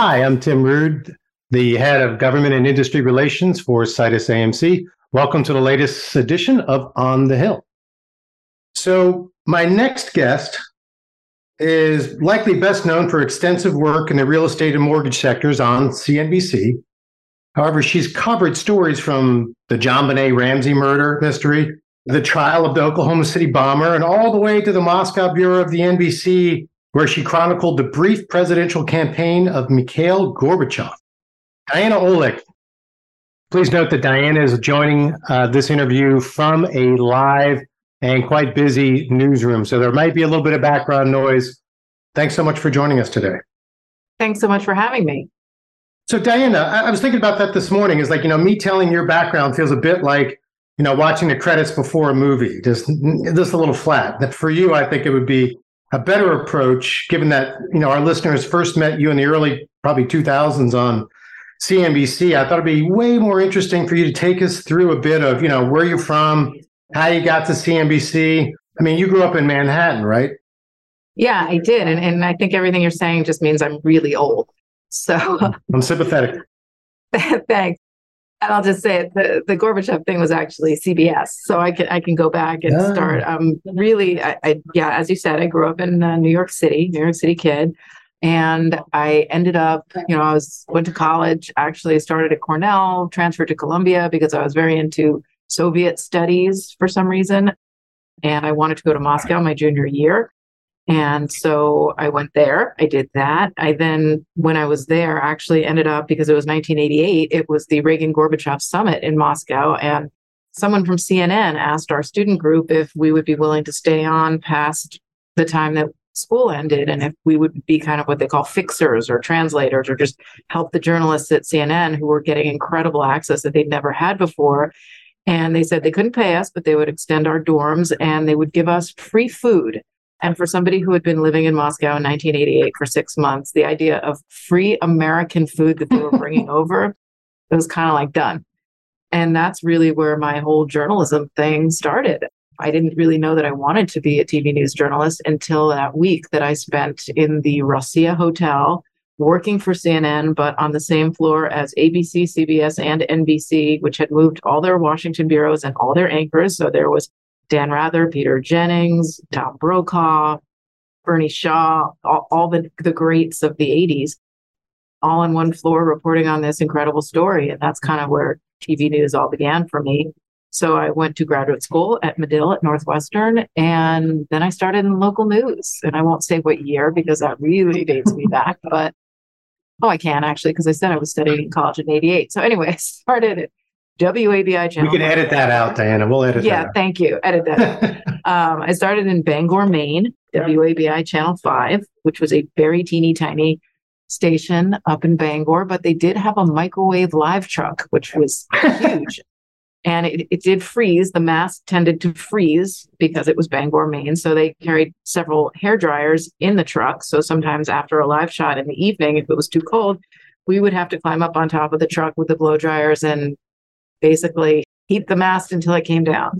Hi, I'm Tim Rood, the head of government and industry relations for Situs AMC. Welcome to the latest edition of On the Hill. So, my next guest is likely best known for extensive work in the real estate and mortgage sectors on CNBC. However, she's covered stories from the JonBenét Ramsey murder mystery, the trial of the Oklahoma City bomber, and all the way to the Moscow bureau of the NBC, where she chronicled the brief presidential campaign of Mikhail Gorbachev. Diana Olick. Please note that Diana is joining uh, this interview from a live and quite busy newsroom. So there might be a little bit of background noise. Thanks so much for joining us today. Thanks so much for having me. So, Diana, I was thinking about that this morning. Is like, you know, me telling your background feels a bit like, you know, watching the credits before a movie, just, just a little flat. That for you, I think it would be a better approach, given that, you know, our listeners first met you in the early, probably 2000s on CNBC. I thought it'd be way more interesting for you to take us through a bit of, you know, where you're from, how you got to CNBC. I mean, you grew up in Manhattan, right? Yeah, I did. And, and I think everything you're saying just means I'm really old. So I'm sympathetic. Thanks. And I'll just say it, the, the Gorbachev thing was actually CBS. So I can I can go back and yeah. start. Um, really, I, I, yeah, as you said, I grew up in uh, New York City, New York City kid. And I ended up, you know, I was went to college, actually started at Cornell, transferred to Columbia because I was very into Soviet studies for some reason. And I wanted to go to Moscow my junior year. Mm-hmm. And so I went there. I did that. I then, when I was there, actually ended up because it was 1988, it was the Reagan Gorbachev summit in Moscow. And someone from CNN asked our student group if we would be willing to stay on past the time that school ended and if we would be kind of what they call fixers or translators or just help the journalists at CNN who were getting incredible access that they'd never had before. And they said they couldn't pay us, but they would extend our dorms and they would give us free food. And for somebody who had been living in Moscow in 1988 for six months, the idea of free American food that they were bringing over, it was kind of like done. And that's really where my whole journalism thing started. I didn't really know that I wanted to be a TV news journalist until that week that I spent in the Rossiya Hotel working for CNN, but on the same floor as ABC, CBS, and NBC, which had moved all their Washington bureaus and all their anchors. So there was Dan Rather, Peter Jennings, Tom Brokaw, Bernie Shaw, all, all the, the greats of the 80s, all on one floor reporting on this incredible story. And that's kind of where TV news all began for me. So I went to graduate school at Medill at Northwestern, and then I started in local news. And I won't say what year because that really dates me back, but Oh, I can actually, because I said I was studying in college in 88. So anyway, I started WABI channel. We can edit that out, Diana. We'll edit that. yeah, thank you. Edit that. um, I started in Bangor, Maine, WABI channel five, which was a very teeny tiny station up in Bangor, but they did have a microwave live truck, which was huge and it, it did freeze. The mast tended to freeze because it was Bangor, Maine. So they carried several hair dryers in the truck. So sometimes after a live shot in the evening, if it was too cold, we would have to climb up on top of the truck with the blow dryers and basically heat the mast until it came down.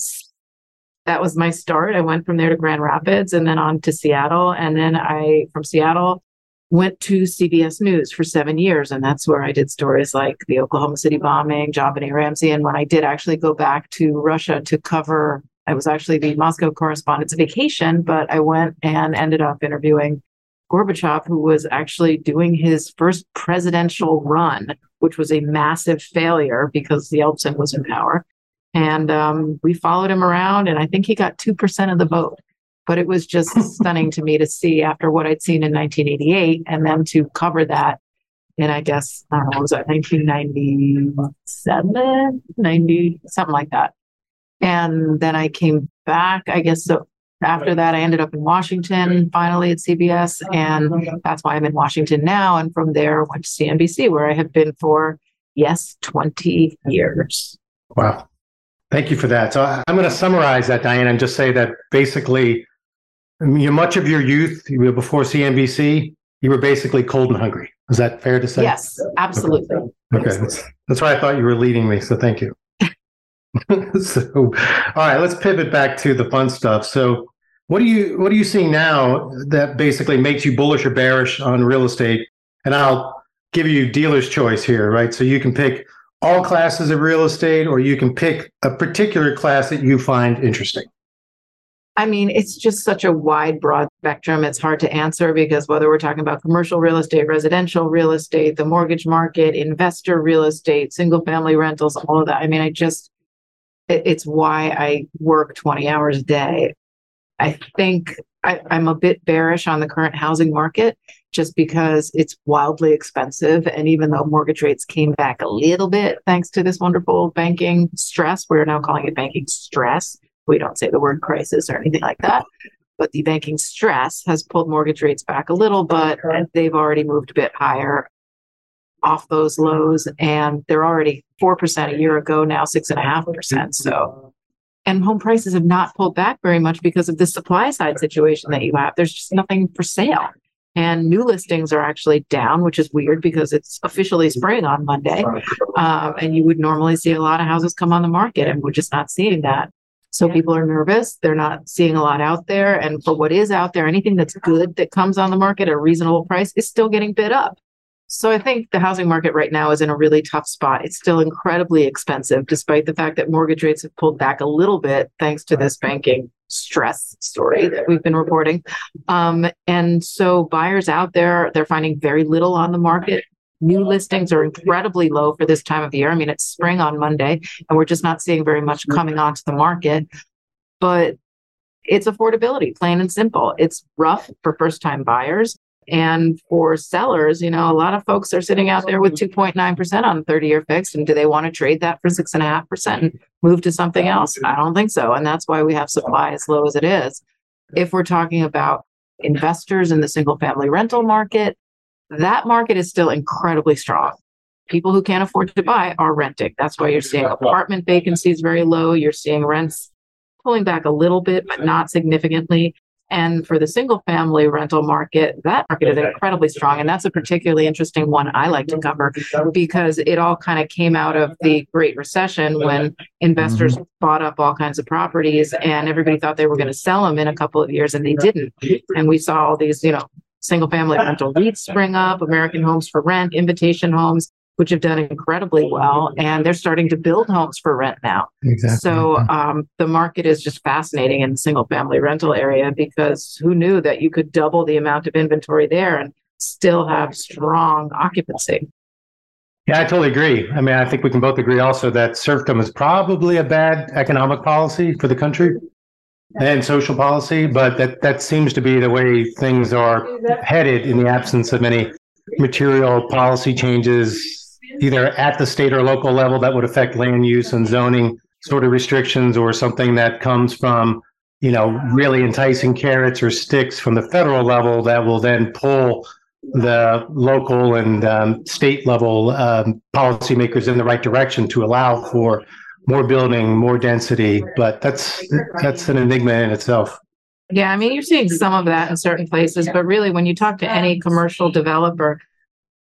That was my start. I went from there to Grand Rapids and then on to Seattle. And then I, from Seattle, went to CBS News for seven years. And that's where I did stories like the Oklahoma City bombing, JonBenét Ramsey. And when I did actually go back to Russia to cover, I was actually the Moscow correspondent's vacation, but I went and ended up interviewing Gorbachev, who was actually doing his first presidential run, which was a massive failure because Yeltsin was in power. And um, we followed him around, and I think he got 2% of the vote but it was just stunning to me to see after what I'd seen in 1988 and then to cover that and I guess, I don't know, was that 1997, 90, something like that. And then I came back, I guess. So after that, I ended up in Washington finally at CBS. And that's why I'm in Washington now. And from there, went to CNBC, where I have been for, yes, 20 years. Wow. Thank you for that. So I'm going to summarize that, Diane, and just say that basically much of your youth, before CNBC, you were basically cold and hungry. Is that fair to say? Yes, absolutely. Okay, okay. That's, that's why I thought you were leading me. So thank you. so, all right, let's pivot back to the fun stuff. So, what do you what are you seeing now that basically makes you bullish or bearish on real estate? And I'll give you dealer's choice here, right? So you can pick all classes of real estate or you can pick a particular class that you find interesting. I mean, it's just such a wide, broad spectrum. It's hard to answer because whether we're talking about commercial real estate, residential real estate, the mortgage market, investor real estate, single family rentals, all of that. I mean, I just, it's why I work 20 hours a day. I think I, I'm a bit bearish on the current housing market just because it's wildly expensive. And even though mortgage rates came back a little bit thanks to this wonderful banking stress, we're now calling it banking stress we don't say the word crisis or anything like that. But the banking stress has pulled mortgage rates back a little, but they've already moved a bit higher off those lows. And they're already 4% a year ago, now 6.5%. So, and home prices have not pulled back very much because of the supply side situation that you have. There's just nothing for sale. And new listings are actually down, which is weird because it's officially spring on Monday. Um, and you would normally see a lot of houses come on the market, and we're just not seeing that. So yeah. people are nervous. They're not seeing a lot out there. And for what is out there, anything that's good that comes on the market at a reasonable price is still getting bid up. So I think the housing market right now is in a really tough spot. It's still incredibly expensive, despite the fact that mortgage rates have pulled back a little bit thanks to this banking stress story that we've been reporting. Um, and so buyers out there, they're finding very little on the market. New listings are incredibly low for this time of year. I mean, it's spring on Monday, and we're just not seeing very much coming onto the market. But it's affordability, plain and simple. It's rough for first time buyers. And for sellers, you know, a lot of folks are sitting out there with 2.9% on 30 year fixed. And do they want to trade that for 6.5% and move to something else? I don't think so. And that's why we have supply as low as it is. If we're talking about investors in the single family rental market, that market is still incredibly strong. People who can't afford to buy are renting. That's why you're seeing apartment vacancies very low. You're seeing rents pulling back a little bit, but not significantly. And for the single family rental market, that market is incredibly strong. And that's a particularly interesting one I like to cover because it all kind of came out of the Great Recession when investors mm-hmm. bought up all kinds of properties and everybody thought they were going to sell them in a couple of years and they didn't. And we saw all these, you know, single family rental REITs spring up, American Homes for Rent, Invitation Homes, which have done incredibly well. And they're starting to build homes for rent now. Exactly. So um, the market is just fascinating in the single family rental area because who knew that you could double the amount of inventory there and still have strong occupancy? Yeah, I totally agree. I mean, I think we can both agree also that serfdom is probably a bad economic policy for the country and social policy, but that that seems to be the way things are headed in the absence of any material policy changes, either at the state or local level that would affect land use and zoning sort of restrictions, or something that comes from you know really enticing carrots or sticks from the federal level that will then pull the local and um, state level um, policymakers in the right direction to allow for more building, more density, but that's that's an enigma in itself. Yeah, I mean, you're seeing some of that in certain places, but really, when you talk to any commercial developer,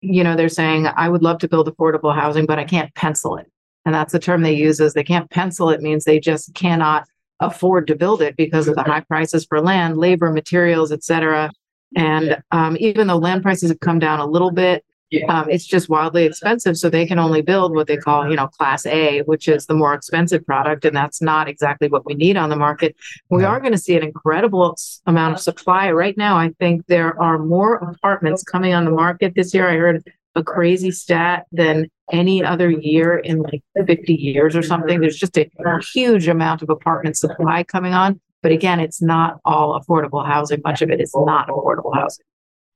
you know, they're saying, "I would love to build affordable housing, but I can't pencil it." And that's the term they use is they can't pencil it means they just cannot afford to build it because of the high prices for land, labor, materials, et cetera. And um, even though land prices have come down a little bit, um, it's just wildly expensive. So they can only build what they call, you know, class A, which is the more expensive product. And that's not exactly what we need on the market. We are going to see an incredible amount of supply. Right now, I think there are more apartments coming on the market this year. I heard a crazy stat than any other year in like 50 years or something. There's just a huge amount of apartment supply coming on. But again, it's not all affordable housing. Much of it is not affordable housing.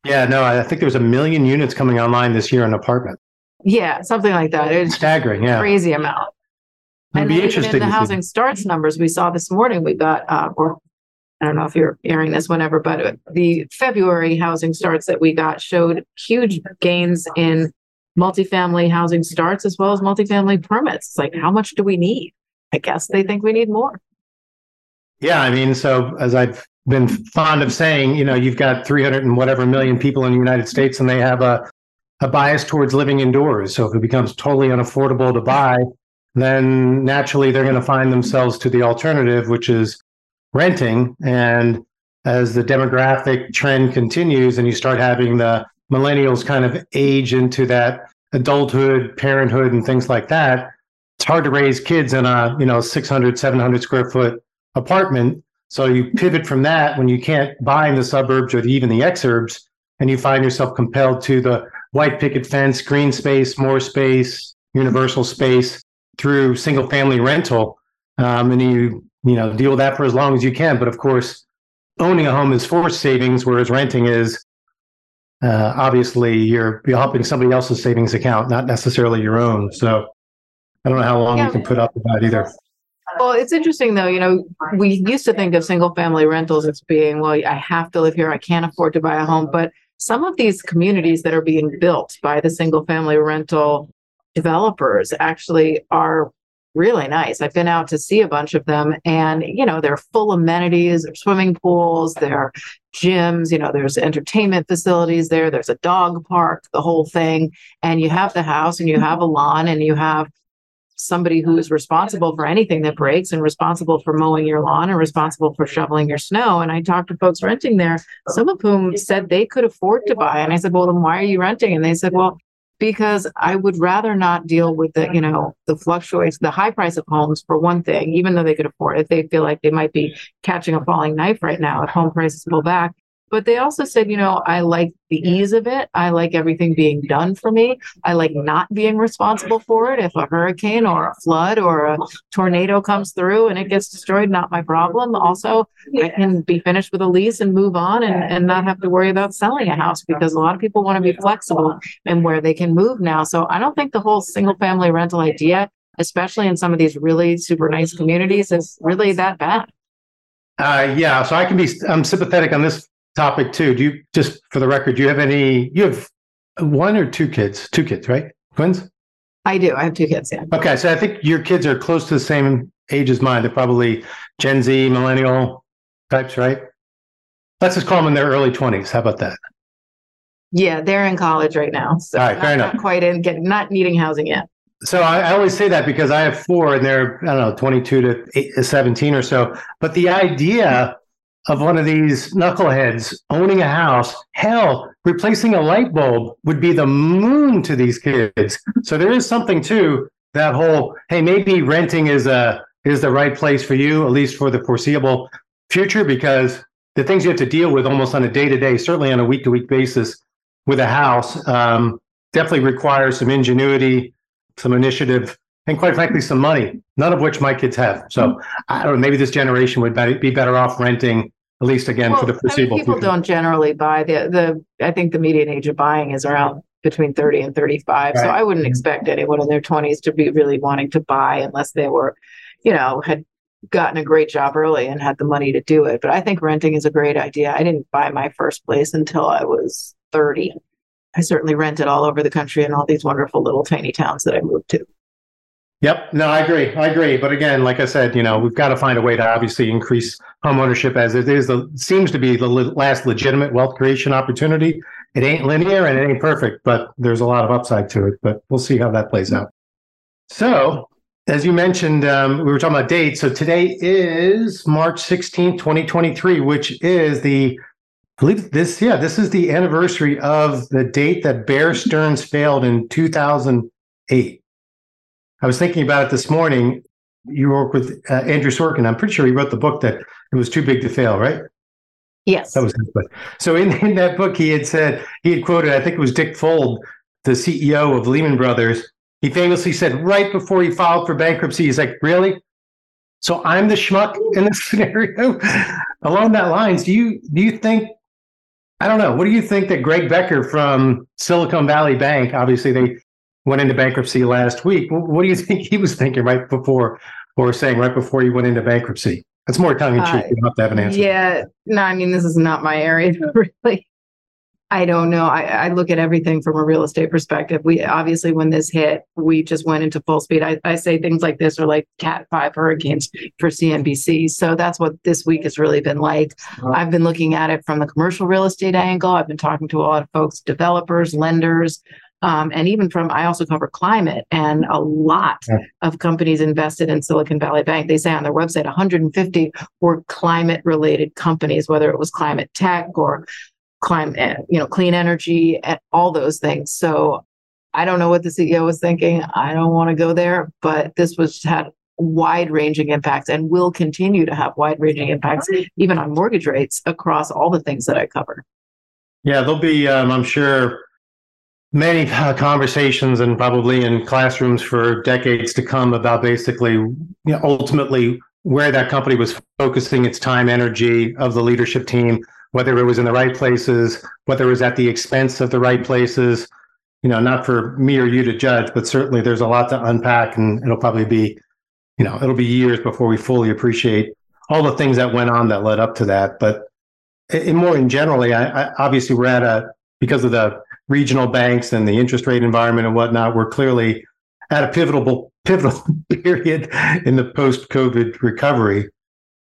Yeah, no, I think there's a million units coming online this year in apartment. Yeah, something like that. It's staggering. Yeah, crazy amount. It'd and be interesting. In the housing starts numbers we saw this morning, we got, uh, or I don't know if you're airing this whenever, but the February housing starts that we got showed huge gains in multifamily housing starts as well as multifamily permits. It's like, how much do we need? I guess they think we need more. Yeah, I mean, so as I've been fond of saying, you know, you've got 300 and whatever million people in the United States and they have a, a bias towards living indoors. So if it becomes totally unaffordable to buy, then naturally they're going to find themselves to the alternative, which is renting. And as the demographic trend continues and you start having the millennials kind of age into that adulthood, parenthood, and things like that, it's hard to raise kids in a you know 600, 700 square foot apartment. So you pivot from that when you can't buy in the suburbs or even the exurbs, and you find yourself compelled to the white picket fence, green space, more space, universal space through single family rental. Um, and you you know deal with that for as long as you can. But of course, owning a home is forced savings, whereas renting is uh, obviously you're you're helping somebody else's savings account, not necessarily your own. So I don't know how long yeah. you can put up with that either. Well, it's interesting though. You know, we used to think of single family rentals as being, well, I have to live here. I can't afford to buy a home. But some of these communities that are being built by the single family rental developers actually are really nice. I've been out to see a bunch of them and, you know, they're full amenities, there's swimming pools, there are gyms, you know, there's entertainment facilities there, there's a dog park, the whole thing. And you have the house and you have a lawn and you have somebody who is responsible for anything that breaks and responsible for mowing your lawn and responsible for shoveling your snow. And I talked to folks renting there, some of whom said they could afford to buy. And I said, Well, then why are you renting? And they said, Well, because I would rather not deal with the, you know, the fluctuations, the high price of homes for one thing, even though they could afford it. They feel like they might be catching a falling knife right now if home prices pull back. But they also said, you know, I like the ease of it. I like everything being done for me. I like not being responsible for it. If a hurricane or a flood or a tornado comes through and it gets destroyed, not my problem. Also, I can be finished with a lease and move on and, and not have to worry about selling a house because a lot of people want to be flexible and where they can move now. So I don't think the whole single family rental idea, especially in some of these really super nice communities, is really that bad. Uh, yeah, so I can be I'm sympathetic on this topic too. Do you just for the record, do you have any you have one or two kids? Two kids, right? Twins? I do. I have two kids, yeah. Okay. So I think your kids are close to the same age as mine. They're probably Gen Z, millennial types, right? Let's just call them in their early 20s. How about that? Yeah, they're in college right now. So All right, fair enough. Not quite in, get, not needing housing yet. So I, I, always say that because I have four and they're, I don't know, 22 to eight, 17 or so. But the idea of one of these knuckleheads owning a house, hell, replacing a light bulb would be the moon to these kids. So there is something to that whole, hey, maybe renting is a is the right place for you, at least for the foreseeable future, because the things you have to deal with almost on a day to day, certainly on a week to week basis with a house, um, definitely requires some ingenuity, some initiative, and quite frankly, some money, none of which my kids have. So I don't know, maybe this generation would be better off renting at least again well, for the foreseeable I mean, people future. don't generally buy the the. I think the median age of buying is around between 30 and 35. Right. So I wouldn't mm-hmm. expect anyone in their 20s to be really wanting to buy unless they were, you know, had gotten a great job early and had the money to do it. But I think renting is a great idea. I didn't buy my first place until I was 30. I certainly rented all over the country in all these wonderful little tiny towns that I moved to. Yep. No, I agree. I agree. But again, like I said, you know, we've got to find a way to obviously increase homeownership as it is the seems to be the last legitimate wealth creation opportunity. It ain't linear and it ain't perfect, but there's a lot of upside to it. But we'll see how that plays out. So, as you mentioned, um, we were talking about dates. So today is March 16th, 2023, which is the I believe this, yeah, this is the anniversary of the date that Bear Stearns failed in 2008. I was thinking about it this morning. You work with uh, Andrew Sorkin. I'm pretty sure he wrote the book that it was too big to fail, right? Yes. That was his book. So in, in that book, he had said, he had quoted, I think it was Dick Fuld, the CEO of Lehman Brothers. He famously said right before he filed for bankruptcy, he's like, really? So I'm the schmuck in this scenario? Along that lines, do you do you think I don't know. What do you think that Greg Becker from Silicon Valley Bank, obviously they went into bankruptcy last week. What do you think he was thinking right before, or saying right before he went into bankruptcy? That's more tongue in cheek. Uh, you have to have an answer. Yeah, no, I mean this is not my area really. I don't know. I, I, look at everything from a real estate perspective. We obviously, when this hit, we just went into full speed. I, I say things like this are like Cat 5 hurricanes for CNBC. So that's what this week has really been like. I've been looking at it from the commercial real estate angle. I've been talking to a lot of folks, developers, lenders, um, and even from I also cover climate, and a lot yeah. of companies invested in Silicon Valley Bank. They say on their website 150 were climate related companies, whether it was climate tech or climate, you know, clean energy, and all those things. So I don't know what the CEO was thinking. I don't want to go there, but this was had wide ranging impacts and will continue to have wide ranging impacts, even on mortgage rates across all the things that I cover. Yeah, there'll be, um, I'm sure, many uh, conversations and probably in classrooms for decades to come about basically, you know, ultimately where that company was focusing its time, energy of the leadership team, whether it was in the right places, whether it was at the expense of the right places. You know, not for me or you to judge, but certainly there's a lot to unpack, and it'll probably be, you know, it'll be years before we fully appreciate all the things that went on that led up to that. But in more in generally, I, I, obviously we're at a because of the regional banks and the interest rate environment and whatnot, we're clearly at a pivotal pivotal period in the post-COVID recovery.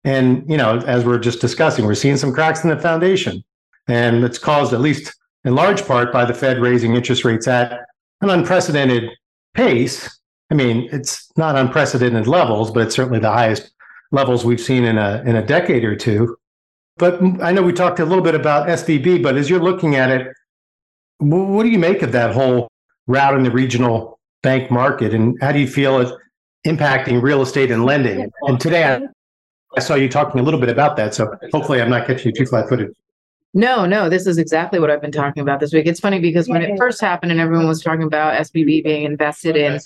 And you know, as we're just discussing, we're seeing some cracks in the foundation, and it's caused at least in large part by the Fed raising interest rates at an unprecedented pace. I mean, it's not unprecedented levels, but it's certainly the highest levels we've seen in a in a decade or two. But I know we talked a little bit about SVB, but as you're looking at it, what do you make of that whole rout in the regional bank market, and how do you feel it impacting real estate and lending? And today, I, I saw you talking a little bit about that, so hopefully, I'm not catching you too flat-footed. No, no, this is exactly what I've been talking about this week. It's funny because when it first happened and everyone was talking about SVB being invested in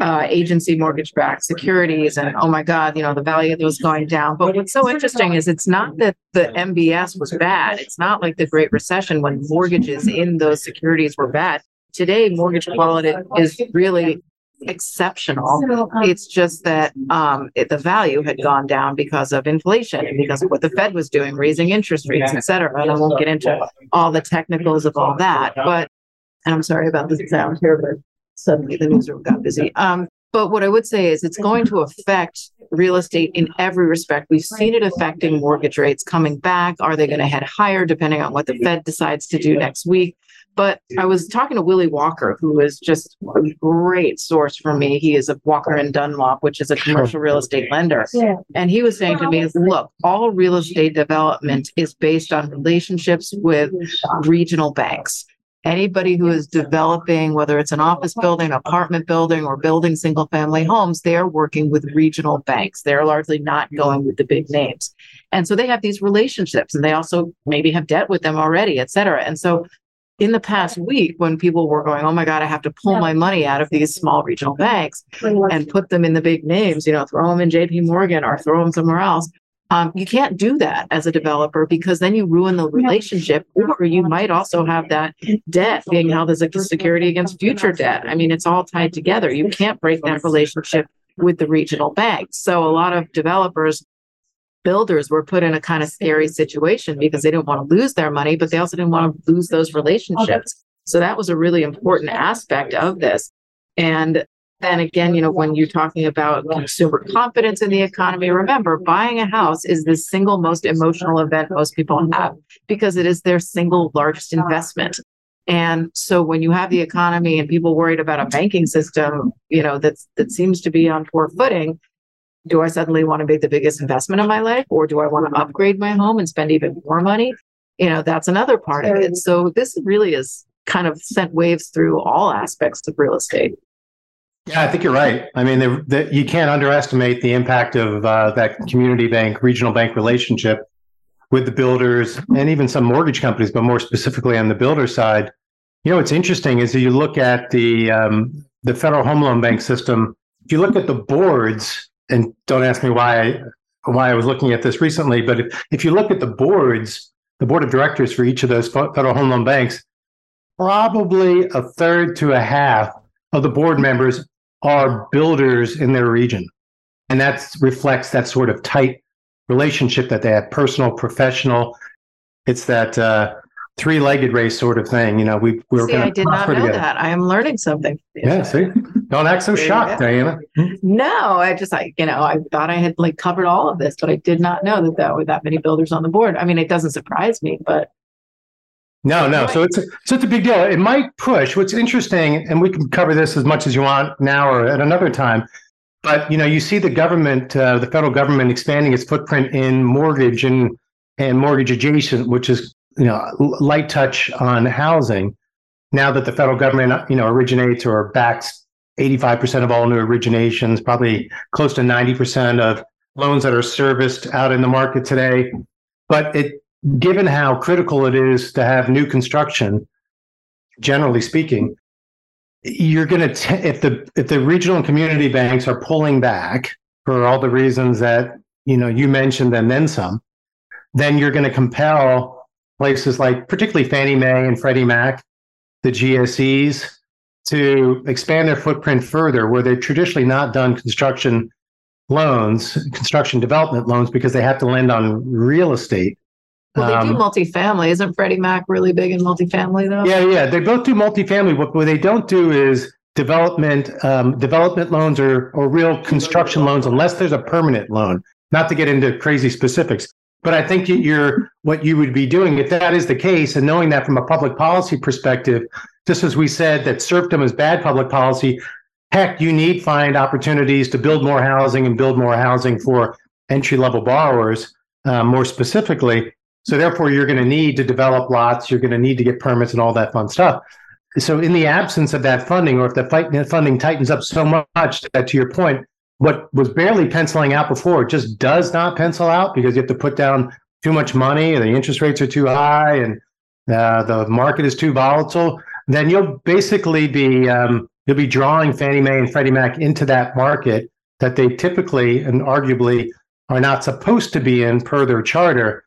uh, agency mortgage backed securities and oh my god you know the value of those going down. But what's so interesting is it's not that the mbs was bad. It's not like the great recession when mortgages in those securities were bad. Today mortgage quality is really exceptional. It's just that um, it, the value had gone down because of inflation and because of what the fed was doing raising interest rates etc and i won't get into all the technicals of all that but and i'm sorry about the sound here but suddenly the newsroom got busy. Um, but what I would say is it's going to affect real estate in every respect. We've seen it affecting mortgage rates coming back. Are they going to head higher depending on what the Fed decides to do next week? But I was talking to Willy Walker, who is just a great source for me. He is a Walker and Dunlop, which is a commercial real estate lender. And he was saying to me, look, all real estate development is based on relationships with regional banks anybody who is developing, whether it's an office building, apartment building, or building single family homes, they're working with regional banks. They're largely not going with the big names. And so they have these relationships and they also maybe have debt with them already, et cetera. And so in the past week, when people were going, oh my God, I have to pull my money out of these small regional banks and put them in the big names, you know, throw them in JP Morgan or throw them somewhere else. Um, you can't do that as a developer because then you ruin the relationship, or you might also have that debt being held as a security against future debt. I mean, it's all tied together. You can't break that relationship with the regional banks. So a lot of developers, builders were put in a kind of scary situation because they didn't want to lose their money, but they also didn't want to lose those relationships. So that was a really important aspect of this. And then again, you know, when you're talking about consumer confidence in the economy, remember buying a house is the single most emotional event most people have because it is their single largest investment. And so when you have the economy and people worried about a banking system, you know, that's that seems to be on poor footing, do I suddenly want to make the biggest investment of my life or do I want to upgrade my home and spend even more money? You know, that's another part of it. So this really is kind of sent waves through all aspects of real estate. Yeah, I think you're right. I mean, the, the, you can't underestimate the impact of uh, that community bank, regional bank relationship with the builders and even some mortgage companies, but more specifically on the builder side. You know, what's interesting is you look at the um, the federal home loan bank system. If you look at the boards, and don't ask me why I, why I was looking at this recently, but if, if you look at the boards, the board of directors for each of those federal home loan banks, probably a third to a half of the board members are builders in their region. And that reflects that sort of tight relationship that they have personal, professional. It's that uh, three legged race sort of thing. You know, we, we were going to I did not know together. that. I am learning something. Yeah, see? Don't act so shocked, Diana. No, I just, I, you know, I thought I had like covered all of this, but I did not know that there were that many builders on the board. I mean, it doesn't surprise me, but no, no. So it's a, so it's a big deal. It might push. What's interesting, and we can cover this as much as you want now or at another time. But you know, you see the government, uh, the federal government, expanding its footprint in mortgage and and mortgage adjacent, which is you know light touch on housing now that the federal government you know originates or backs 85% of all new originations probably close to 90% of loans that are serviced out in the market today but it given how critical it is to have new construction generally speaking you're going to if the if the regional and community banks are pulling back for all the reasons that you know you mentioned and then some then you're going to compel places like particularly Fannie Mae and Freddie Mac, the GSEs, to expand their footprint further, where they've traditionally not done construction loans, construction development loans, because they have to lend on real estate. Well, they do um, multifamily. Isn't Freddie Mac really big in multifamily, though? Yeah, yeah. They both do multifamily. What, what they don't do is development um, development loans or or real construction loans, unless there's a permanent loan. Not to get into crazy specifics, but I think you're what you would be doing if that is the case, and knowing that from a public policy perspective, just as we said that serfdom is bad public policy, heck, you need find opportunities to build more housing and build more housing for entry level borrowers, uh, more specifically. So therefore, you're going to need to develop lots. You're going to need to get permits and all that fun stuff. So in the absence of that funding, or if the funding tightens up so much that, to your point, what was barely penciling out before just does not pencil out because you have to put down too much money, the interest rates are too high, and uh, the market is too volatile, then you'll basically be um, you'll be drawing Fannie Mae and Freddie Mac into that market that they typically and arguably are not supposed to be in per their charter.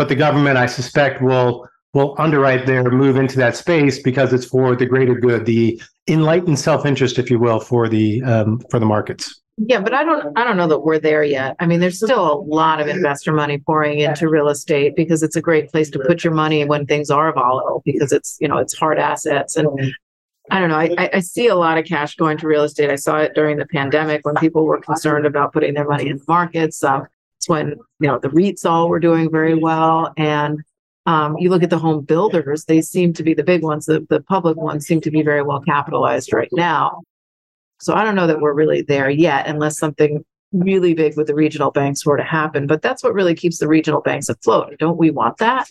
But the government, I suspect, will will underwrite their move into that space because it's for the greater good, the enlightened self interest, if you will, for the um, for the markets. Yeah, but I don't I don't know that we're there yet. I mean, there's still a lot of investor money pouring into real estate because it's a great place to put your money when things are volatile because it's, you know, it's hard assets and I don't know. I, I see a lot of cash going to real estate. I saw it during the pandemic when people were concerned about putting their money in the markets. Um, it's when you know the REITs all were doing very well, and um, you look at the home builders; they seem to be the big ones. The the public ones seem to be very well capitalized right now. So I don't know that we're really there yet, unless something really big with the regional banks were to happen. But that's what really keeps the regional banks afloat. Don't we want that?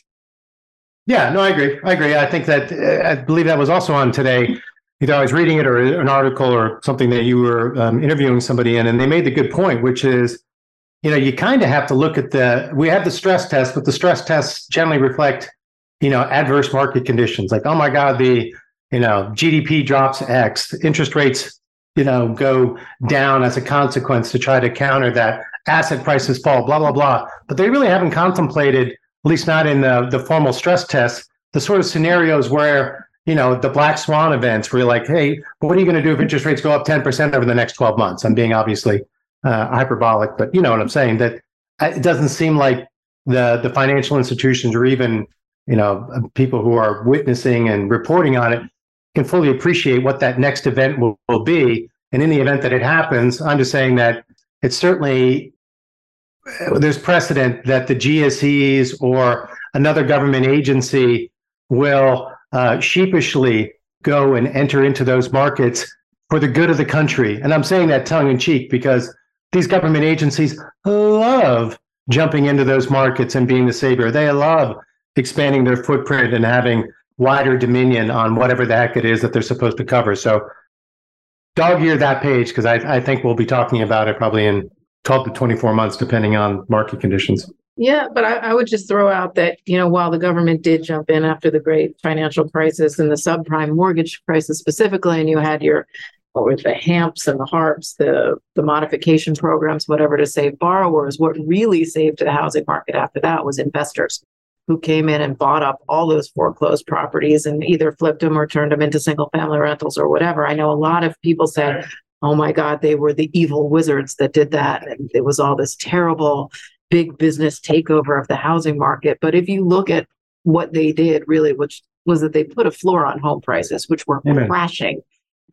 Yeah, no, I agree. I agree. I think that uh, I believe that was also on today. Either I was reading it or an article or something that you were um, interviewing somebody in, and they made the good point, which is, you know, you kind of have to look at the. We have the stress test, but the stress tests generally reflect, you know, adverse market conditions. Like, oh my God, the you know GDP drops X, interest rates you know, go down as a consequence to try to counter that. Asset prices fall, blah, blah, blah. But they really haven't contemplated, at least not in the, the formal stress tests, the sort of scenarios where, you know, the black swan events where you're like, hey, what are you going to do if interest rates go up 10% over the next 12 months? I'm being obviously uh, hyperbolic, but you know what I'm saying, that uh, it doesn't seem like the, the financial institutions or even, you know, people who are witnessing and reporting on it can fully appreciate what that next event will, will be. And in the event that it happens, I'm just saying that it's certainly there's precedent that the GSEs or another government agency will uh, sheepishly go and enter into those markets for the good of the country. And I'm saying that tongue in cheek because these government agencies love jumping into those markets and being the savior. They love expanding their footprint and having wider dominion on whatever the heck it is that they're supposed to cover. So dog ear that page because I, I think we'll be talking about it probably in 12 to 24 months, depending on market conditions. Yeah, but I, I, would just throw out that, you know, while the government did jump in after the great financial crisis and the subprime mortgage crisis specifically, and you had your what were the HAMPs and the HARPs, the the modification programs, whatever to save borrowers, what really saved the housing market after that was investors who came in and bought up all those foreclosed properties and either flipped them or turned them into single family rentals or whatever. I know a lot of people said, oh my God, they were the evil wizards that did that. And it was all this terrible big business takeover of the housing market. But if you look at what they did, really, which was that they put a floor on home prices, which were Amen. crashing.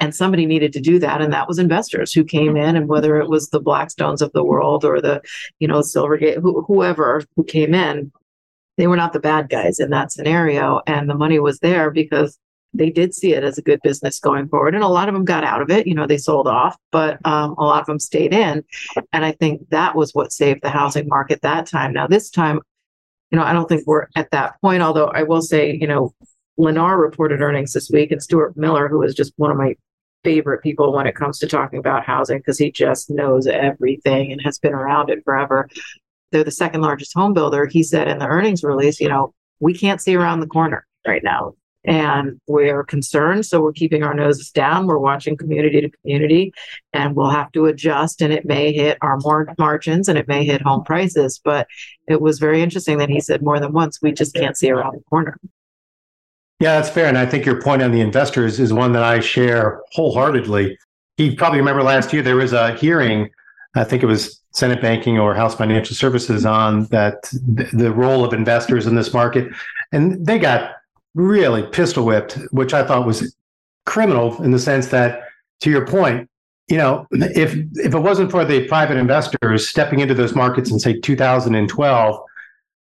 And somebody needed to do that. And that was investors who came in, and whether it was the Blackstones of the world or the, you know, Silvergate, whoever who came in, they were not the bad guys in that scenario. And the money was there because they did see it as a good business going forward. And a lot of them got out of it. You know, they sold off, but um, a lot of them stayed in. And I think that was what saved the housing market that time. Now, this time, you know, I don't think we're at that point. Although I will say, you know, Lennar reported earnings this week, and Stuart Miller, who is just one of my favorite people when it comes to talking about housing because he just knows everything and has been around it forever. They're the second largest home builder. He said in the earnings release, you know, we can't see around the corner right now. And we're concerned. So we're keeping our noses down. We're watching community to community and we'll have to adjust. And it may hit our more margins and it may hit home prices. But it was very interesting that he said more than once, we just can't see around the corner. Yeah, that's fair. And I think your point on the investors is one that I share wholeheartedly. You probably remember last year there was a hearing, I think it was Senate Banking or House Financial Services on that the role of investors in this market. And they got really pistol whipped, which I thought was criminal in the sense that, to your point, you know, if if it wasn't for the private investors stepping into those markets in say 2012,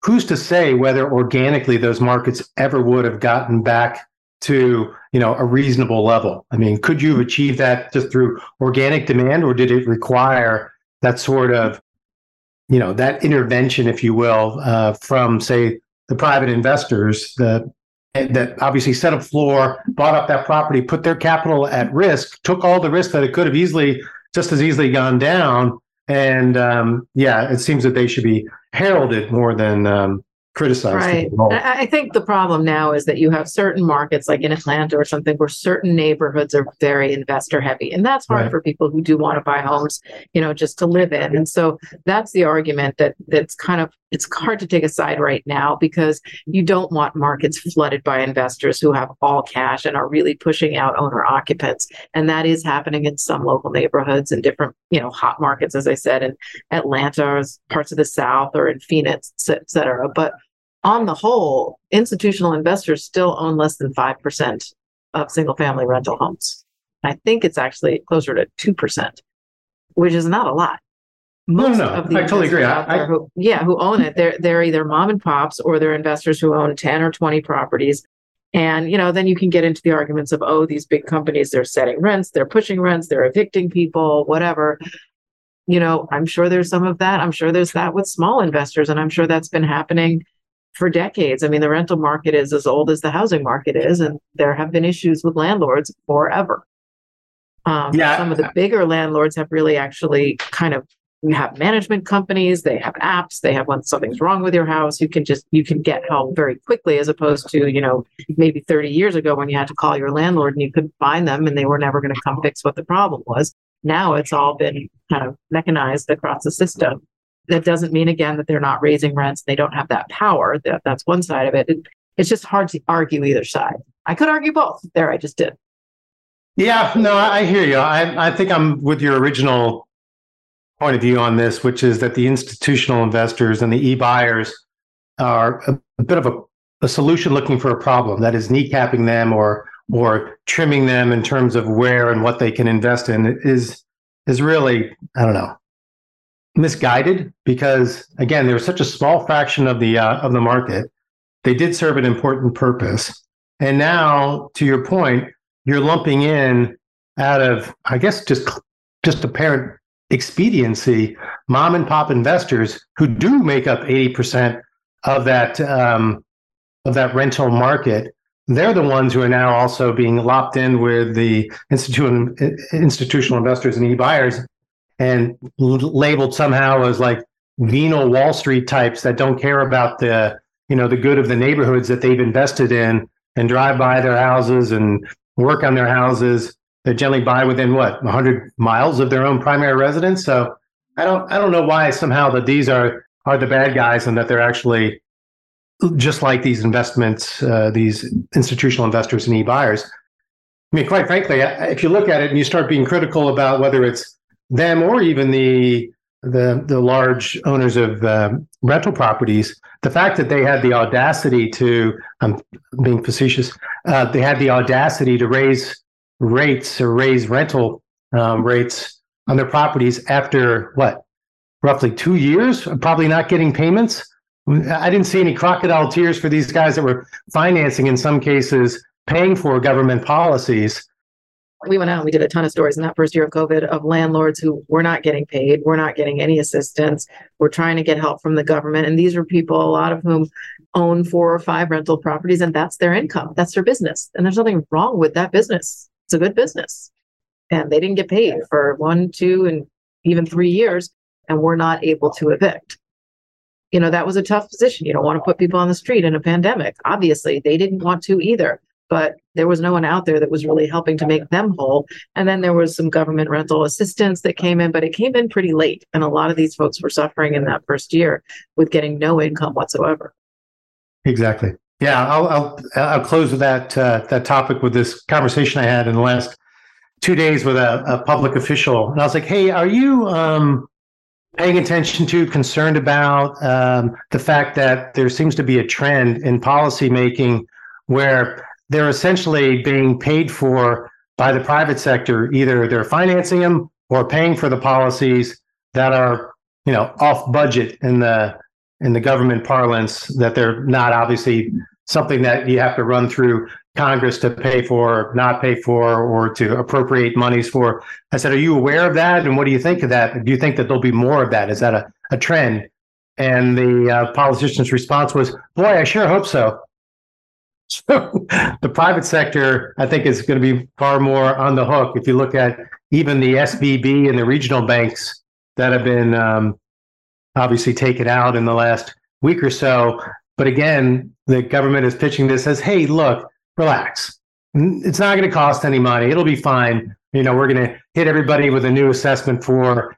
who's to say whether organically those markets ever would have gotten back to you know a reasonable level? I mean could you have achieved that just through organic demand or did it require that sort of you know that intervention if you will uh, from say the private investors that that obviously set a floor bought up that property put their capital at risk took all the risk that it could have easily just as easily gone down? And um, yeah, it seems that they should be heralded more than um, criticized. Right. I think the problem now is that you have certain markets like in Atlanta or something where certain neighborhoods are very investor heavy. And that's hard right. for people who do want to buy homes, you know, just to live in. And so that's the argument that that's kind of it's hard to take a side right now because you don't want markets flooded by investors who have all cash and are really pushing out owner occupants. And that is happening in some local neighborhoods and different, you know, hot markets, as I said, in Atlanta or parts of the South or in Phoenix, et cetera. But on the whole, institutional investors still own less than 5% of single family rental homes. I think it's actually closer to 2%, which is not a lot. Most no, no, of the I totally agree. I, who, yeah, who own it, they're they're either mom and pops or they're investors who own 10 or 20 properties. And you know, then you can get into the arguments of, oh, these big companies, they're setting rents, they're pushing rents, they're evicting people, whatever. You know, I'm sure there's some of that. I'm sure there's that with small investors, and I'm sure that's been happening for decades. I mean, the rental market is as old as the housing market is, and there have been issues with landlords forever. Um, yeah. Some of the bigger landlords have really actually kind of you have management companies, they have apps, they have when something's wrong with your house, you can just you can get help very quickly as opposed to, you know, maybe 30 years ago when you had to call your landlord and you couldn't find them and they were never going to come fix what the problem was. Now it's all been kind of mechanized across the system that doesn't mean again that they're not raising rents. They don't have that power. That, that's one side of it. it. It's just hard to argue either side. I could argue both. There, I just did. Yeah, no, I hear you. I, I think I'm with your original point of view on this, which is that the institutional investors and the e-buyers are a, a bit of a, a solution looking for a problem that is kneecapping them or or trimming them in terms of where and what they can invest in is is really I don't know misguided because again they were such a small fraction of the uh, of the market. They did serve an important purpose. And now to your point you're lumping in out of i guess just just apparent expediency mom and pop investors who do make up 80% of that um, of that rental market. They're the ones who are now also being lopped in with the institutional institutional investors and e-buyers and labeled somehow as like venal Wall Street types that don't care about the you know the good of the neighborhoods that they've invested in and drive by their houses and work on their houses. They generally buy within what 100 miles of their own primary residence. So I don't I don't know why somehow that these are are the bad guys and that they're actually just like these investments, uh, these institutional investors and e-buyers. I mean, quite frankly, if you look at it and you start being critical about whether it's them or even the the the large owners of uh, rental properties, the fact that they had the audacity to, I'm being facetious, uh, they had the audacity to raise rates or raise rental um, rates on their properties after what, roughly two years, probably not getting payments. I didn't see any crocodile tears for these guys that were financing, in some cases, paying for government policies we went out and we did a ton of stories in that first year of COVID of landlords who were not getting paid, were not getting any assistance, were trying to get help from the government. And these were people, a lot of whom own four or five rental properties, and that's their income, that's their business. And there's nothing wrong with that business. It's a good business. And they didn't get paid for one, two, and even three years, and were not able to evict. You know, that was a tough position. You don't want to put people on the street in a pandemic. Obviously, they didn't want to either but there was no one out there that was really helping to make them whole. And then there was some government rental assistance that came in, but it came in pretty late. And a lot of these folks were suffering in that first year with getting no income whatsoever. Exactly. Yeah, I'll I'll, I'll close with that uh, that topic with this conversation I had in the last two days with a, a public official, and I was like, "Hey, are you um, paying attention to, concerned about um, the fact that there seems to be a trend in policy making where they're essentially being paid for by the private sector. Either they're financing them or paying for the policies that are, you know, off budget in the in the government parlance. That they're not obviously something that you have to run through Congress to pay for, not pay for, or to appropriate monies for. I said, are you aware of that? And what do you think of that? Do you think that there'll be more of that? Is that a, a trend? And the uh, politician's response was, boy, I sure hope so. So the private sector, I think, is going to be far more on the hook. If you look at even the SVB and the regional banks that have been um, obviously taken out in the last week or so. But again, the government is pitching this as, hey, look, relax. It's not going to cost any money. It'll be fine. You know, we're going to hit everybody with a new assessment for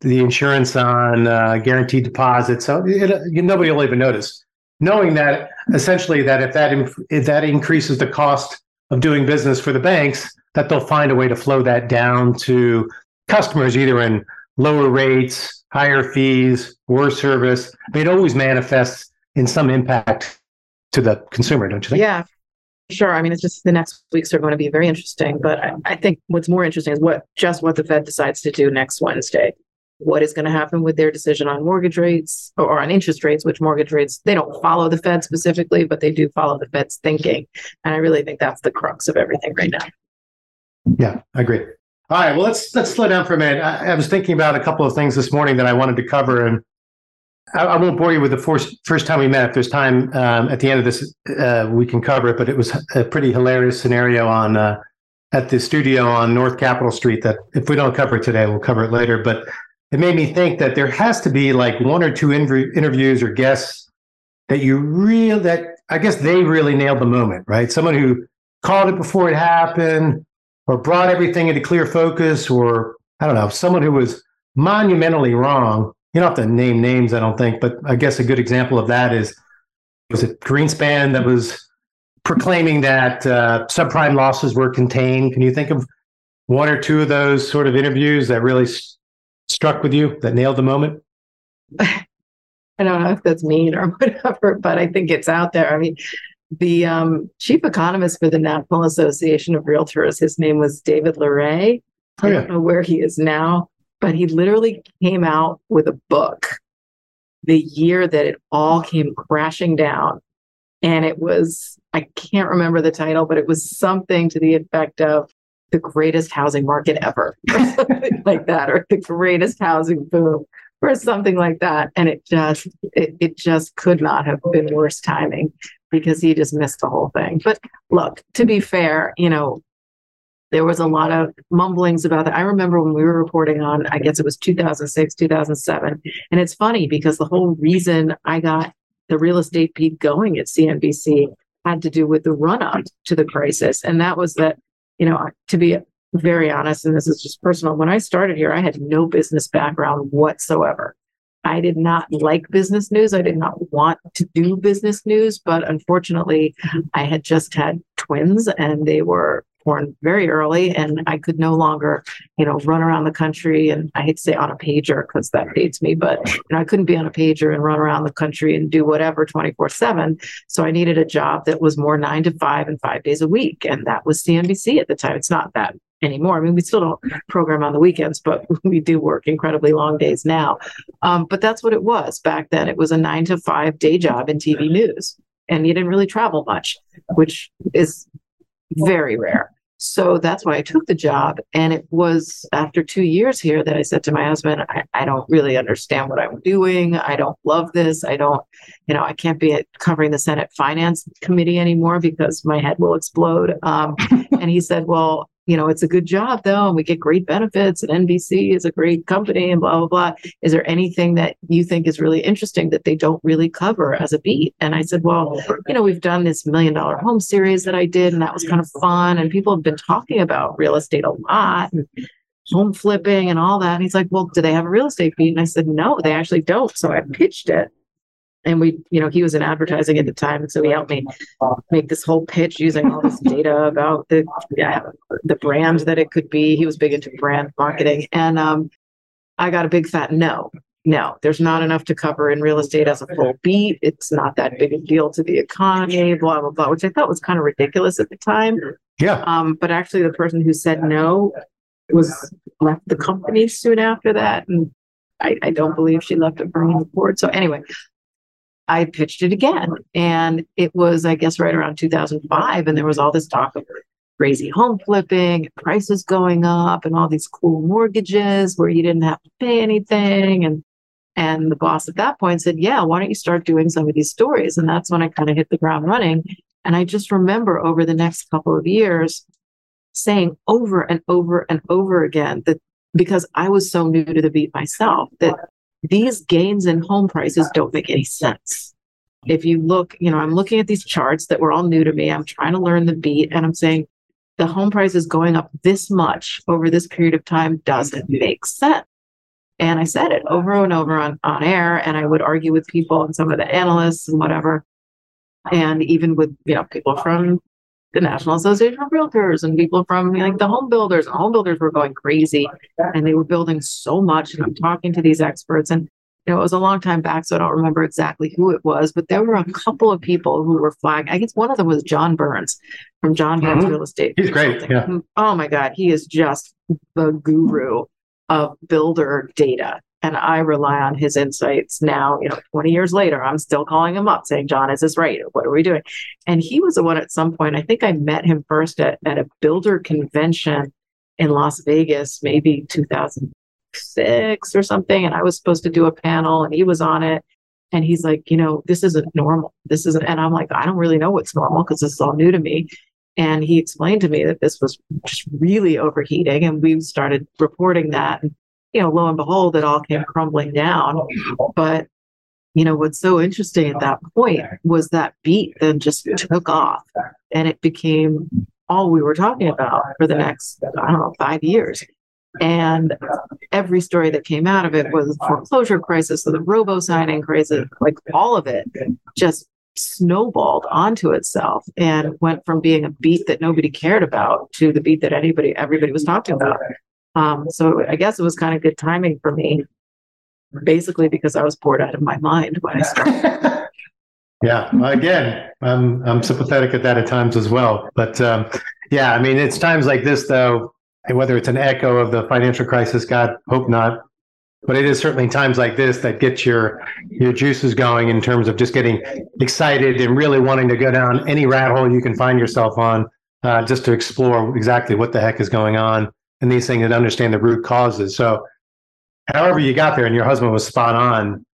the insurance on uh, guaranteed deposits. So it, nobody will even notice knowing that essentially that if that if that increases the cost of doing business for the banks, that they'll find a way to flow that down to customers either in lower rates, higher fees, worse service. I mean, it always manifests in some impact to the consumer, don't you think? Yeah, sure. I mean, it's just the next weeks are going to be very interesting. But I, I think what's more interesting is what just what the Fed decides to do next Wednesday what is going to happen with their decision on mortgage rates or on interest rates, which mortgage rates, they don't follow the Fed specifically, but they do follow the Fed's thinking. And I really think that's the crux of everything right now. Yeah, I agree. All right, well let's let's slow down for a minute. I, I was thinking about a couple of things this morning that I wanted to cover, and I, I won't bore you with the first first time we met. If there's time um, at the end of this, uh, we can cover it. But it was a pretty hilarious scenario on uh, at the studio on North Capitol Street. That if we don't cover it today, we'll cover it later. But it made me think that there has to be like one or two interviews or guests that you real that I guess they really nailed the moment, right? Someone who called it before it happened or brought everything into clear focus or I don't know, someone who was monumentally wrong. You don't have to name names, I don't think, but I guess a good example of that is was it Greenspan that was proclaiming that uh, subprime losses were contained? Can you think of one or two of those sort of interviews that really struck with you that nailed the moment? I don't know if that's mean or whatever, but I think it's out there. I mean, the um, chief economist for the National Association of Realtors, his name was David Lereah. Oh, yeah. I don't know where he is now, but he literally came out with a book the year that it all came crashing down. And it was, I can't remember the title, but it was something to the effect of the greatest housing market ever, or something like that, or the greatest housing boom, or something like that. And it just, it, it just could not have been worse timing because he just missed the whole thing. But look, to be fair, you know, there was a lot of mumblings about that. I remember when we were reporting on, I guess it was 2006, 2007. And it's funny because the whole reason I got the real estate beat going at CNBC had to do with the run up to the crisis. And that was that you know, to be very honest, and this is just personal, when I started here, I had no business background whatsoever. I did not like business news. I did not want to do business news, but unfortunately, mm-hmm. I had just had twins and they were born very early and I could no longer, you know, run around the country and I hate to say on a pager because that dates me, but you know, I couldn't be on a pager and run around the country and do whatever 24 seven. So I needed a job that was more nine to five and five days a week. And that was CNBC at the time. It's not that anymore. I mean, we still don't program on the weekends, but we do work incredibly long days now. Um, but that's what it was back then. It was a nine to five day job in TV news, and you didn't really travel much, which is very rare. So that's why I took the job. And it was after two years here that I said to my husband, I, I don't really understand what I'm doing. I don't love this. I don't, you know, I can't be covering the Senate Finance Committee anymore because my head will explode. Um, and he said, Well, you know, it's a good job though, and we get great benefits, and NBC is a great company, and blah, blah, blah. Is there anything that you think is really interesting that they don't really cover as a beat? And I said, Well, you know, we've done this million dollar home series that I did, and that was kind of fun. And people have been talking about real estate a lot and home flipping and all that. And he's like, Well, do they have a real estate beat? And I said, No, they actually don't. So I pitched it and we, you know, he was in advertising at the time, so he helped me make this whole pitch using all this data about the yeah, the brand that it could be. He was big into brand marketing, and um, I got a big fat no. No, there's not enough to cover in real estate as a full beat. It's not that big a deal to the economy, blah blah blah, which I thought was kind of ridiculous at the time. Yeah. Um, but actually, the person who said no was left the company soon after that, and I, I don't believe she left it for own accord. So anyway, I pitched it again. And it was, I guess, right around 2005. And there was all this talk of crazy home flipping, prices going up, and all these cool mortgages where you didn't have to pay anything. And and the boss at that point said, Yeah, why don't you start doing some of these stories? And that's when I kind of hit the ground running. And I just remember over the next couple of years saying over and over and over again that because I was so new to the beat myself, that these gains in home prices don't make any sense. If you look, you know, I'm looking at these charts that were all new to me. I'm trying to learn the beat and I'm saying the home price is going up this much over this period of time doesn't make sense. And I said it over and over on, on air, and I would argue with people and some of the analysts and whatever. And even with, you know, people from the National Association of Realtors and people from like the home builders. Home builders were going crazy and they were building so much. And I'm talking to these experts and you know, it was a long time back, so I don't remember exactly who it was, but there were a couple of people who were flagged. I guess one of them was John Burns from John Burns mm-hmm. Real Estate. He's great. Yeah. Oh my God. He is just the guru of builder data and I rely on his insights now, you know, 20 years later, I'm still calling him up saying, John, is this right? What are we doing? And he was the one at some point, I think I met him first at, at a builder convention in Las Vegas, maybe 2006 or something. And I was supposed to do a panel and he was on it. And he's like, you know, this isn't normal. This isn't, and I'm like, I don't really know what's normal because this is all new to me. And he explained to me that this was just really overheating. And we started reporting that. And you know, lo and behold, it all came crumbling down. Oh. But, you know, what's so interesting at that point was that beat then just took off and it became all we were talking about for the next, I don't know, five years. And every story that came out of it was the foreclosure crisis, or the robo signing crisis, like all of it just snowballed onto itself and went from being a beat that nobody cared about to the beat that anybody everybody was talking about um, so I guess it was kind of good timing for me, basically because I was bored out of my mind when I started. yeah, again, I'm I'm sympathetic at that at times as well. But um, yeah, I mean, it's times like this though, whether it's an echo of the financial crisis, God hope not, but it is certainly times like this that get your your juices going in terms of just getting excited and really wanting to go down any rat hole you can find yourself on, uh, just to explore exactly what the heck is going on and these things and understand the root causes. So, however you got there, and your husband was spot on.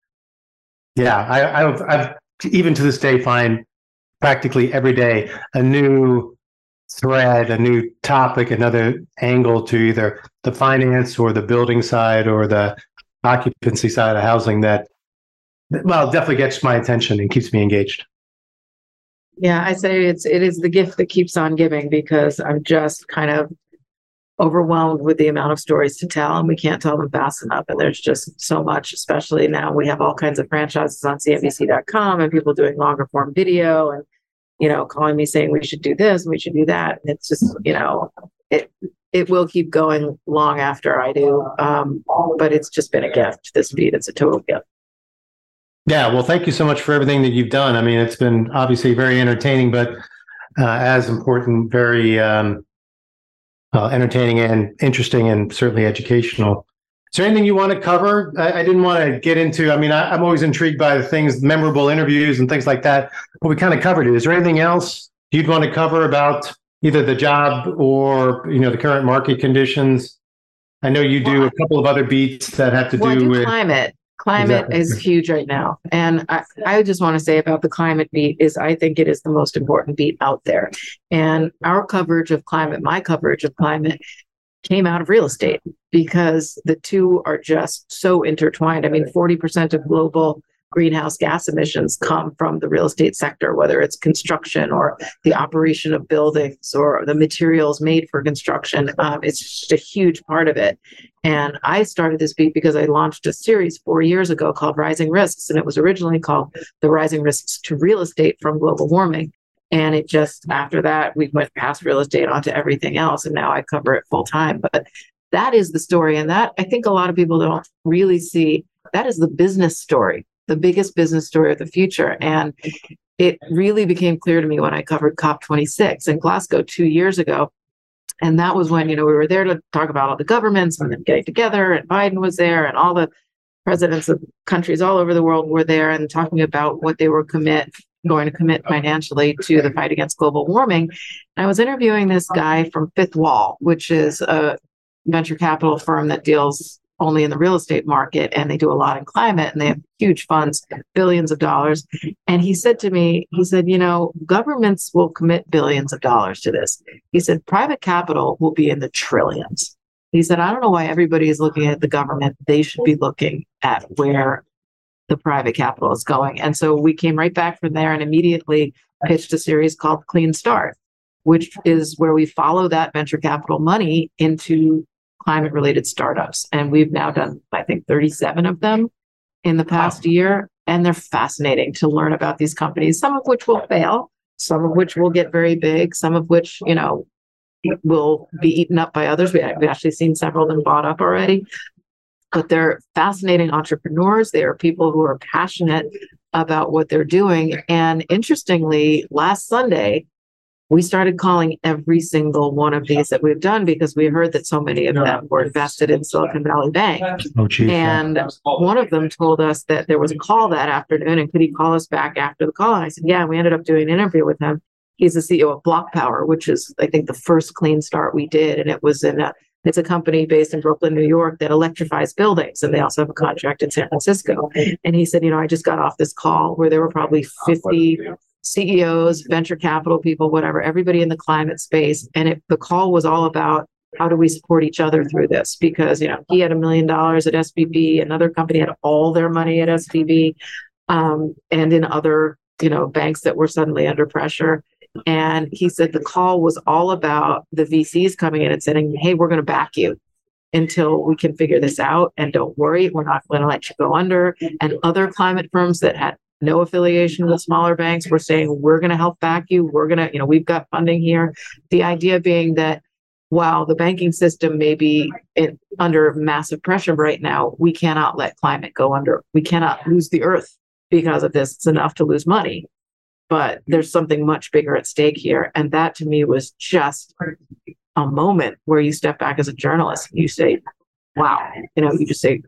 Yeah, I, I've, I've even to this day find practically every day a new thread, a new topic, another angle to either the finance or the building side or the occupancy side of housing that, well, definitely gets my attention and keeps me engaged. Yeah, I say it's it is the gift that keeps on giving because I'm just kind of overwhelmed with the amount of stories to tell and we can't tell them fast enough and there's just so much especially now we have all kinds of franchises on cnbc.com and people doing longer form video and you know calling me saying we should do this we should do that. And it's just you know it it will keep going long after i do um, but it's just been a gift this feed it's a total gift. Yeah well thank you so much for everything that you've done. I mean it's been obviously very entertaining but uh, as important very um, uh, entertaining and interesting and certainly educational. Is there anything you want to cover? I, I didn't want to get into. I mean, I, am always intrigued by the things, memorable interviews and things like that. But we kind of covered it. Is there anything else you'd want to cover about either the job or you know the current market conditions? I know you do a couple of other beats that have to Well, do do with climate. Climate Exactly. is huge right now. And I, I just want to say about the climate beat is I think it is the most important beat out there. And our coverage of climate, my coverage of climate came out of real estate because the two are just so intertwined. I mean, 40% of global greenhouse gas emissions come from the real estate sector, whether it's construction or the operation of buildings or the materials made for construction. Um, it's just a huge part of it. And I started this beat because I launched a series four years ago called Rising Risks, and it was originally called The Rising Risks to Real Estate from Global Warming. And it just, after that, we went past real estate onto everything else, and now I cover it full time. But that is the story. And that I think a lot of people don't really see that is the business story, the biggest business story of the future. And it really became clear to me when I covered COP26 in Glasgow two years ago. And that was when, you know, we were there to talk about all the governments and them getting together, and Biden was there, and all the presidents of countries all over the world were there and talking about what they were commit going to commit financially to the fight against global warming. And I was interviewing this guy from Fifth Wall, which is a venture capital firm that deals only in the real estate market and they do a lot in climate and they have huge funds, billions of dollars. And he said to me, he said, you know, governments will commit billions of dollars to this. He said, private capital will be in the trillions. He said, I don't know why everybody is looking at the government. They should be looking at where the private capital is going. And so we came right back from there and immediately pitched a series called Clean Start, which is where we follow that venture capital money into climate related startups. And we've now done, I think, 37 of them in the past year. And they're fascinating to learn about these companies, some of which will fail, some of which will get very big, some of which, you know, will be eaten up by others. We, we've actually seen several of them bought up already. But they're fascinating entrepreneurs. They are people who are passionate about what they're doing. And interestingly, last Sunday, we started calling every single one of these that we've done because we heard that so many of them were invested in Silicon Valley Bank. oh. And one of them told us that there was a call that afternoon and could he call us back after the call? And I said, yeah, we ended up doing an interview with him. He's the CEO of BlocPower, which is, I think, the first clean start we did. And it was in a, it's a company based in Brooklyn, New York that electrifies buildings. And they also have a contract in San Francisco. And he said, you know, I just got off this call where there were probably 50 CEOs, venture capital people, whatever, everybody in the climate space. And it, the call was all about how do we support each other through this? Because, you know, he had a million dollars at SVB, another company had all their money at SVB, um, and in other, you know, banks that were suddenly under pressure. And he said the call was all about the VCs coming in and saying, hey, we're going to back you until we can figure this out. And don't worry, we're not going to let you go under. And other climate firms that had no affiliation with smaller banks We're saying, we're going to help back you. We're going to, you know, we've got funding here. The idea being that while the banking system may be in, under massive pressure right now, we cannot let climate go under. We cannot lose the earth because of this. It's enough to lose money, but there's something much bigger at stake here. And that to me was just a moment where you step back as a journalist and you say, wow, you know, you just say,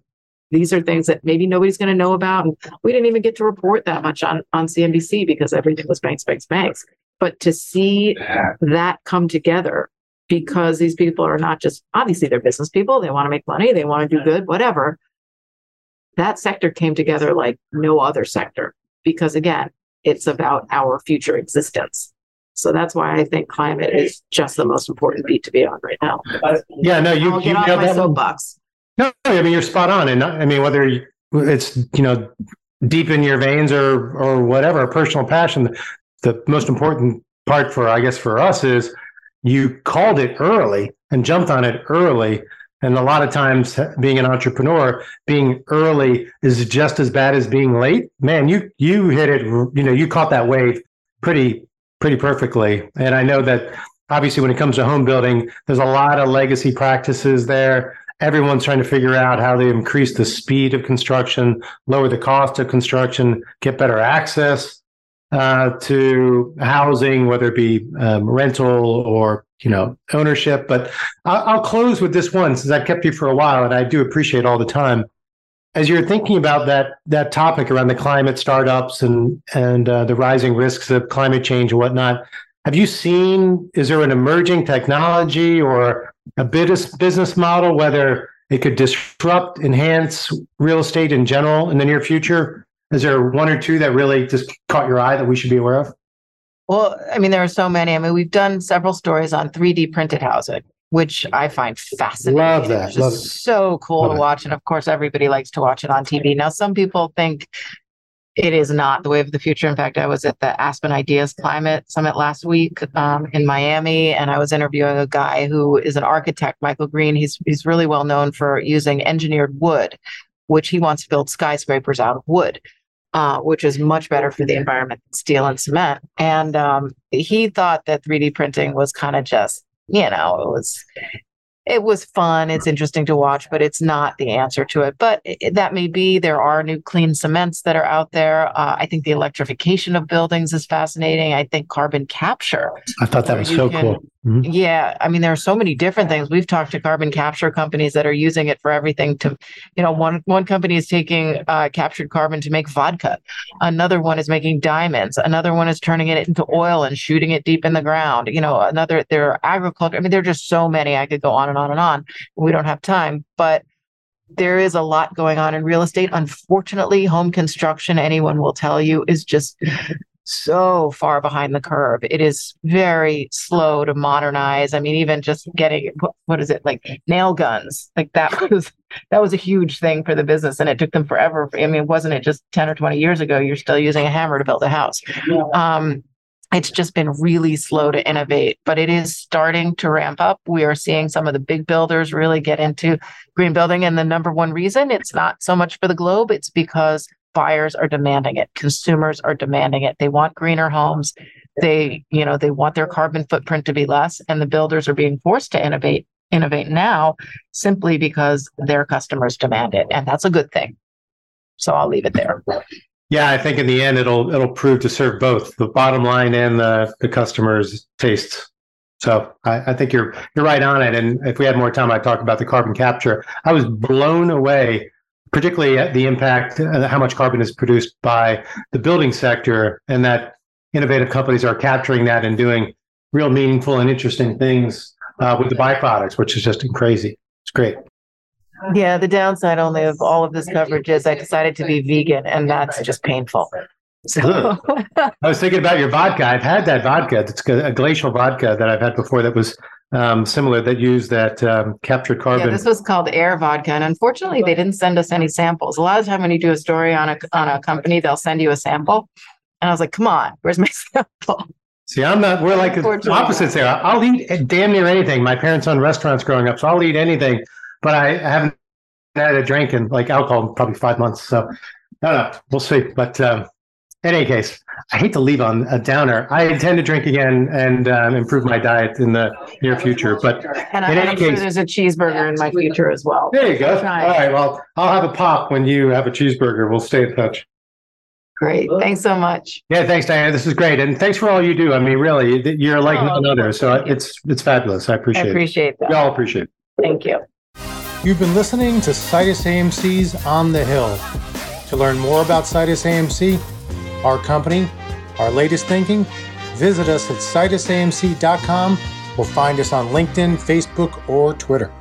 these are things that maybe nobody's going to know about. And we didn't even get to report that much on, on CNBC because everything was banks, banks, banks. But to see that come together because these people are not just obviously they're business people, they want to make money, they want to do good, whatever. That sector came together like no other sector because again, it's about our future existence. So that's why I think climate is just the most important beat to be on right now. yeah, no, you I'll you get off nailed my soapbox. No, I mean you're spot on, and I mean whether it's you know deep in your veins or or whatever, personal passion. The most important part for I guess for us is you called it early and jumped on it early. And a lot of times, uh, being an entrepreneur, being early is just as bad as being late. Man, you you hit it. You know, you caught that wave pretty pretty perfectly. And I know that obviously, when it comes to home building, there's a lot of legacy practices there everyone's trying to figure out how they increase the speed of construction, lower the cost of construction, get better access uh, to housing, whether it be um, rental or you know ownership. But I'll, I'll close with this one since I've kept you for a while, and I do appreciate all the time. As you're thinking about that that topic around the climate startups and and uh, the rising risks of climate change and whatnot, have you seen, is there an emerging technology or a business business model, whether it could disrupt, enhance real estate in general in the near future? Is there one or two that really just caught your eye that we should be aware of? Well, I mean, there are so many. I mean, we've done several stories on 3D printed housing, which I find fascinating. Love that. It's Love so cool Love to it. watch. And of course, everybody likes to watch it on TV. Now, some people think it is not the way of the future. In fact, I was at the Aspen Ideas Climate Summit last week um, in Miami, and I was interviewing a guy who is an architect, Michael Green. He's he's really well known for using engineered wood, which he wants to build skyscrapers out of wood. Uh, which is much better for the environment than steel and cement. And um, he thought that 3D printing was kind of just, you know, it was it was fun. It's interesting to watch, but it's not the answer to it. But it, that may be. There are new clean cements that are out there. Uh, I think the electrification of buildings is fascinating. I think carbon capture. I thought that was so can- cool. Mhm. Yeah, I mean, there are so many different things. We've talked to carbon capture companies that are using it for everything. To, you know, one one company is taking uh, captured carbon to make vodka. Another one is making diamonds. Another one is turning it into oil and shooting it deep in the ground. You know, another there are agriculture. I mean, there are just so many. I could go on and on and on. We don't have time, but there is a lot going on in real estate. Unfortunately, home construction, anyone will tell you, is just so far behind the curve. It is very slow to modernize. I mean, even just getting what, what is it like nail guns? Like that was that was a huge thing for the business, and it took them forever. I mean, wasn't it just ten or twenty years ago? You're still using a hammer to build a house. Um, it's just been really slow to innovate, but it is starting to ramp up. We are seeing some of the big builders really get into green building. And the number one reason it's not so much for the globe, it's because buyers are demanding it. Consumers are demanding it. They want greener homes. They, you know, they want their carbon footprint to be less. And the builders are being forced to innovate, innovate now simply because their customers demand it. And that's a good thing. So I'll leave it there. Yeah, I think in the end it'll it'll prove to serve both the bottom line and the the customers' tastes. So I, I think you're you're right on it. And if we had more time, I'd talk about the carbon capture. I was blown away, particularly at the impact, uh, how much carbon is produced by the building sector, and that innovative companies are capturing that and doing real meaningful and interesting things uh, with the byproducts, which is just crazy. It's great. Yeah, the downside only of all of this coverage is I decided to be vegan, and that's just painful. So, I was thinking about your vodka. I've had that vodka. It's a glacial vodka that I've had before that was um, similar that used that um, captured yeah, carbon. this was called Air Vodka, and unfortunately, they didn't send us any samples. A lot of time when you do a story on a on a company, they'll send you a sample, and I was like, "Come on, where's my sample?" See, I'm not. We're like opposites there. I'll eat damn near anything. My parents owned restaurants growing up, so I'll eat anything. But I haven't had a drink in like alcohol in probably five months. So I don't know. We'll see. But um, in any case, I hate to leave on a downer. I intend to drink again and um, improve my diet in the near future. But And, In and any I'm sure case- there's a cheeseburger in my future as well. there you go. All Try it. right. Well, I'll have a pop when you have a cheeseburger. We'll stay in touch. Great, thanks so much. Yeah, thanks, Diana. This is great, and thanks for all you do. I mean, really, you're like Oh, none other. So it's it's fabulous. I I appreciate it. appreciate that. We all appreciate it. Thank you. You've been listening to Situs AMC's On the Hill. To learn more about Situs AMC, our company, our latest thinking, visit us at situsamc.com or find us on LinkedIn, Facebook, or Twitter.